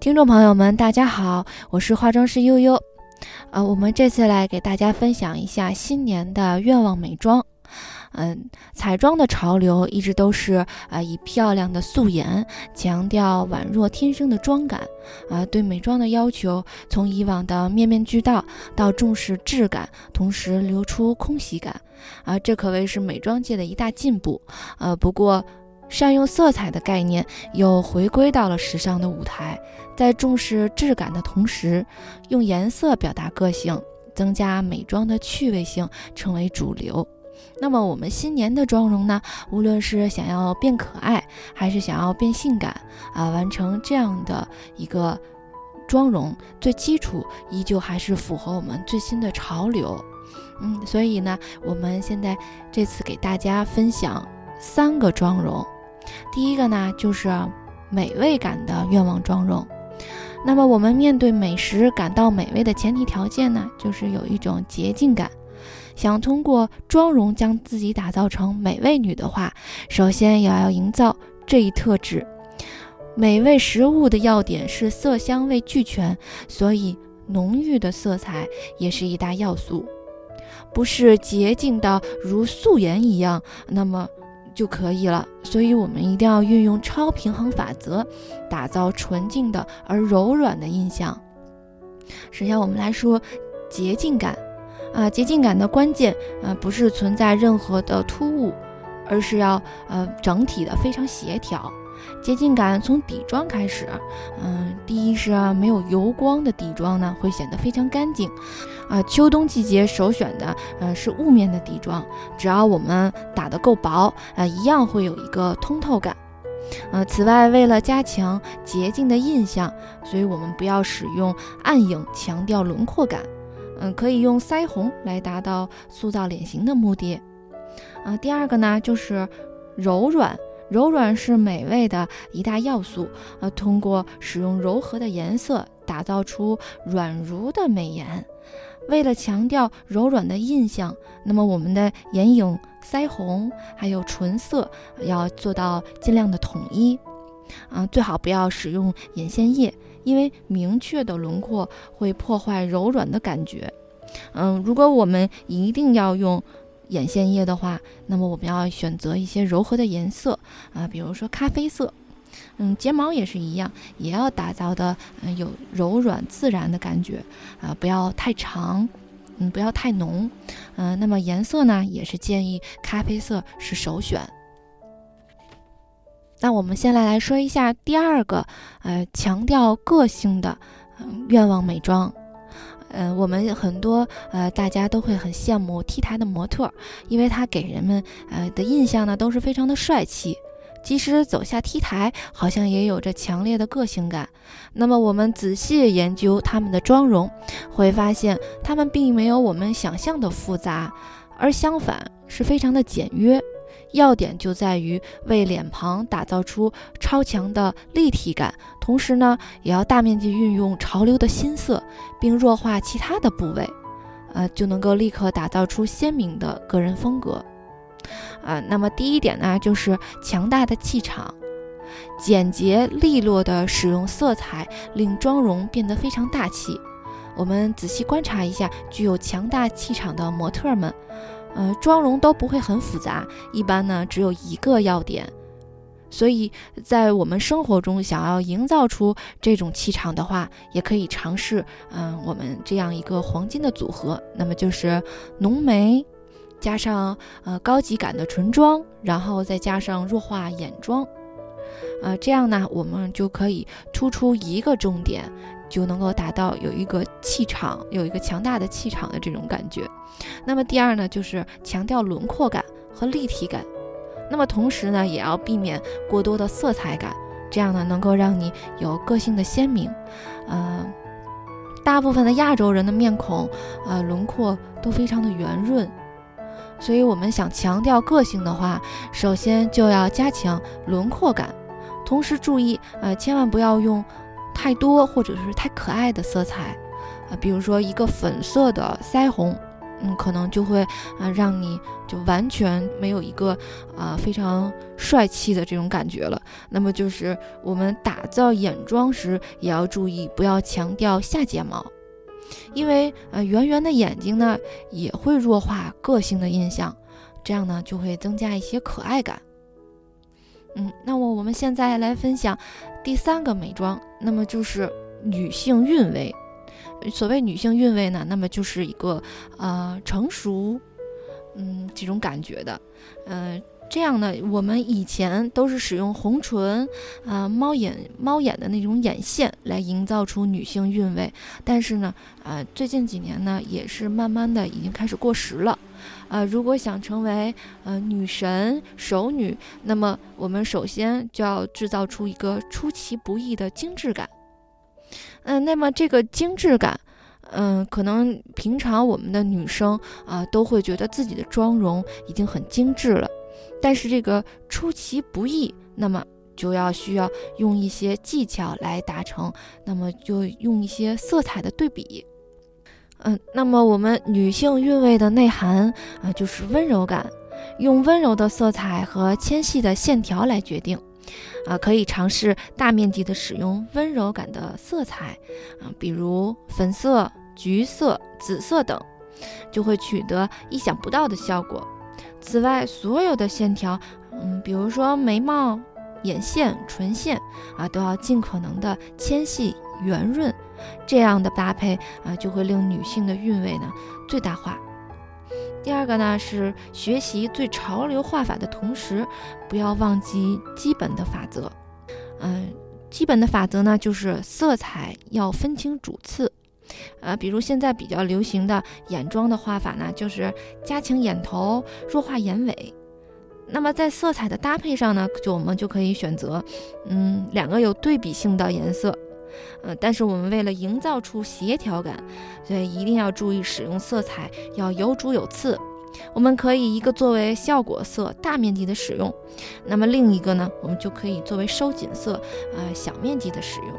听众朋友们，大家好，我是化妆师悠悠。呃，我们这次来给大家分享一下新年的愿望美妆。嗯，彩妆的潮流一直都是呃以漂亮的素颜，强调宛若天生的妆感。啊，对美妆的要求从以往的面面俱到，到重视质感，同时留出空隙感。啊，这可谓是美妆界的一大进步。呃，不过。善用色彩的概念又回归到了时尚的舞台，在重视质感的同时，用颜色表达个性，增加美妆的趣味性，成为主流。那么，我们新年的妆容呢？无论是想要变可爱，还是想要变性感，啊，完成这样的一个妆容，最基础依旧还是符合我们最新的潮流。嗯，所以呢，我们现在这次给大家分享三个妆容。第一个呢，就是美味感的愿望妆容。那么，我们面对美食感到美味的前提条件呢，就是有一种洁净感。想通过妆容将自己打造成美味女的话，首先也要营造这一特质。美味食物的要点是色香味俱全，所以浓郁的色彩也是一大要素，不是洁净到如素颜一样。那么。就可以了，所以我们一定要运用超平衡法则，打造纯净的而柔软的印象。首先，我们来说洁净感啊，洁净感的关键呃，不是存在任何的突兀，而是要呃整体的非常协调。洁净感从底妆开始，嗯，第一是啊没有油光的底妆呢，会显得非常干净。啊，秋冬季节首选的，呃，是雾面的底妆，只要我们打得够薄，啊，一样会有一个通透感。呃，此外，为了加强洁净的印象，所以我们不要使用暗影，强调轮廓感。嗯，可以用腮红来达到塑造脸型的目的。啊，第二个呢，就是柔软。柔软是美味的一大要素，呃，通过使用柔和的颜色，打造出软如的美颜。为了强调柔软的印象，那么我们的眼影、腮红还有唇色要做到尽量的统一，啊，最好不要使用眼线液，因为明确的轮廓会破坏柔软的感觉。嗯，如果我们一定要用。眼线液的话，那么我们要选择一些柔和的颜色啊，比如说咖啡色。嗯，睫毛也是一样，也要打造的嗯有柔软自然的感觉啊，不要太长，嗯，不要太浓。嗯，那么颜色呢，也是建议咖啡色是首选。那我们先来来说一下第二个，呃，强调个性的嗯愿望美妆。嗯，我们很多呃，大家都会很羡慕 T 台的模特，因为他给人们呃的印象呢都是非常的帅气。即使走下 T 台，好像也有着强烈的个性感。那么我们仔细研究他们的妆容，会发现他们并没有我们想象的复杂，而相反是非常的简约。要点就在于为脸庞打造出超强的立体感，同时呢，也要大面积运用潮流的新色，并弱化其他的部位，呃，就能够立刻打造出鲜明的个人风格。啊，那么第一点呢，就是强大的气场，简洁利落的使用色彩，令妆容变得非常大气。我们仔细观察一下具有强大气场的模特们。呃，妆容都不会很复杂，一般呢只有一个要点，所以在我们生活中想要营造出这种气场的话，也可以尝试，嗯，我们这样一个黄金的组合，那么就是浓眉，加上呃高级感的唇妆，然后再加上弱化眼妆，呃，这样呢我们就可以突出一个重点。就能够达到有一个气场，有一个强大的气场的这种感觉。那么第二呢，就是强调轮廓感和立体感。那么同时呢，也要避免过多的色彩感，这样呢能够让你有个性的鲜明。呃，大部分的亚洲人的面孔，呃，轮廓都非常的圆润，所以我们想强调个性的话，首先就要加强轮廓感，同时注意，呃，千万不要用。太多或者是太可爱的色彩，啊，比如说一个粉色的腮红，嗯，可能就会啊让你就完全没有一个啊非常帅气的这种感觉了。那么就是我们打造眼妆时也要注意，不要强调下睫毛，因为呃圆圆的眼睛呢也会弱化个性的印象，这样呢就会增加一些可爱感。嗯，那么我们现在来分享第三个美妆，那么就是女性韵味。所谓女性韵味呢，那么就是一个呃成熟，嗯这种感觉的，嗯这样呢，我们以前都是使用红唇啊猫眼猫眼的那种眼线来营造出女性韵味，但是呢，呃最近几年呢也是慢慢的已经开始过时了，呃如果想成为呃女神熟女，那么我们首先就要制造出一个出其不意的精致感。嗯，那么这个精致感，嗯，可能平常我们的女生啊都会觉得自己的妆容已经很精致了，但是这个出其不意，那么就要需要用一些技巧来达成，那么就用一些色彩的对比。嗯，那么我们女性韵味的内涵啊就是温柔感，用温柔的色彩和纤细的线条来决定。啊，可以尝试大面积的使用温柔感的色彩，啊，比如粉色、橘色、紫色等，就会取得意想不到的效果。此外，所有的线条，嗯，比如说眉毛、眼线、唇线，啊，都要尽可能的纤细圆润，这样的搭配啊，就会令女性的韵味呢最大化。第二个呢是学习最潮流画法的同时，不要忘记基本的法则。嗯，基本的法则呢就是色彩要分清主次。呃，比如现在比较流行的眼妆的画法呢，就是加强眼头，弱化眼尾。那么在色彩的搭配上呢，就我们就可以选择，嗯，两个有对比性的颜色。呃，但是我们为了营造出协调感，所以一定要注意使用色彩要有主有次。我们可以一个作为效果色，大面积的使用；那么另一个呢，我们就可以作为收紧色，呃，小面积的使用。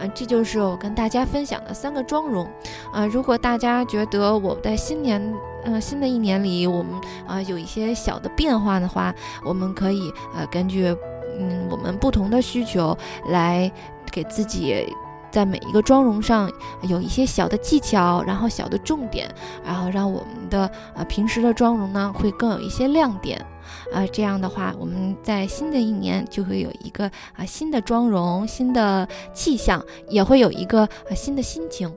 嗯，这就是我跟大家分享的三个妆容。啊，如果大家觉得我在新年，呃，新的一年里，我们啊有一些小的变化的话，我们可以呃根据嗯我们不同的需求来。给自己在每一个妆容上有一些小的技巧，然后小的重点，然后让我们的呃平时的妆容呢会更有一些亮点，啊，这样的话我们在新的一年就会有一个啊新的妆容、新的气象，也会有一个啊新的心情。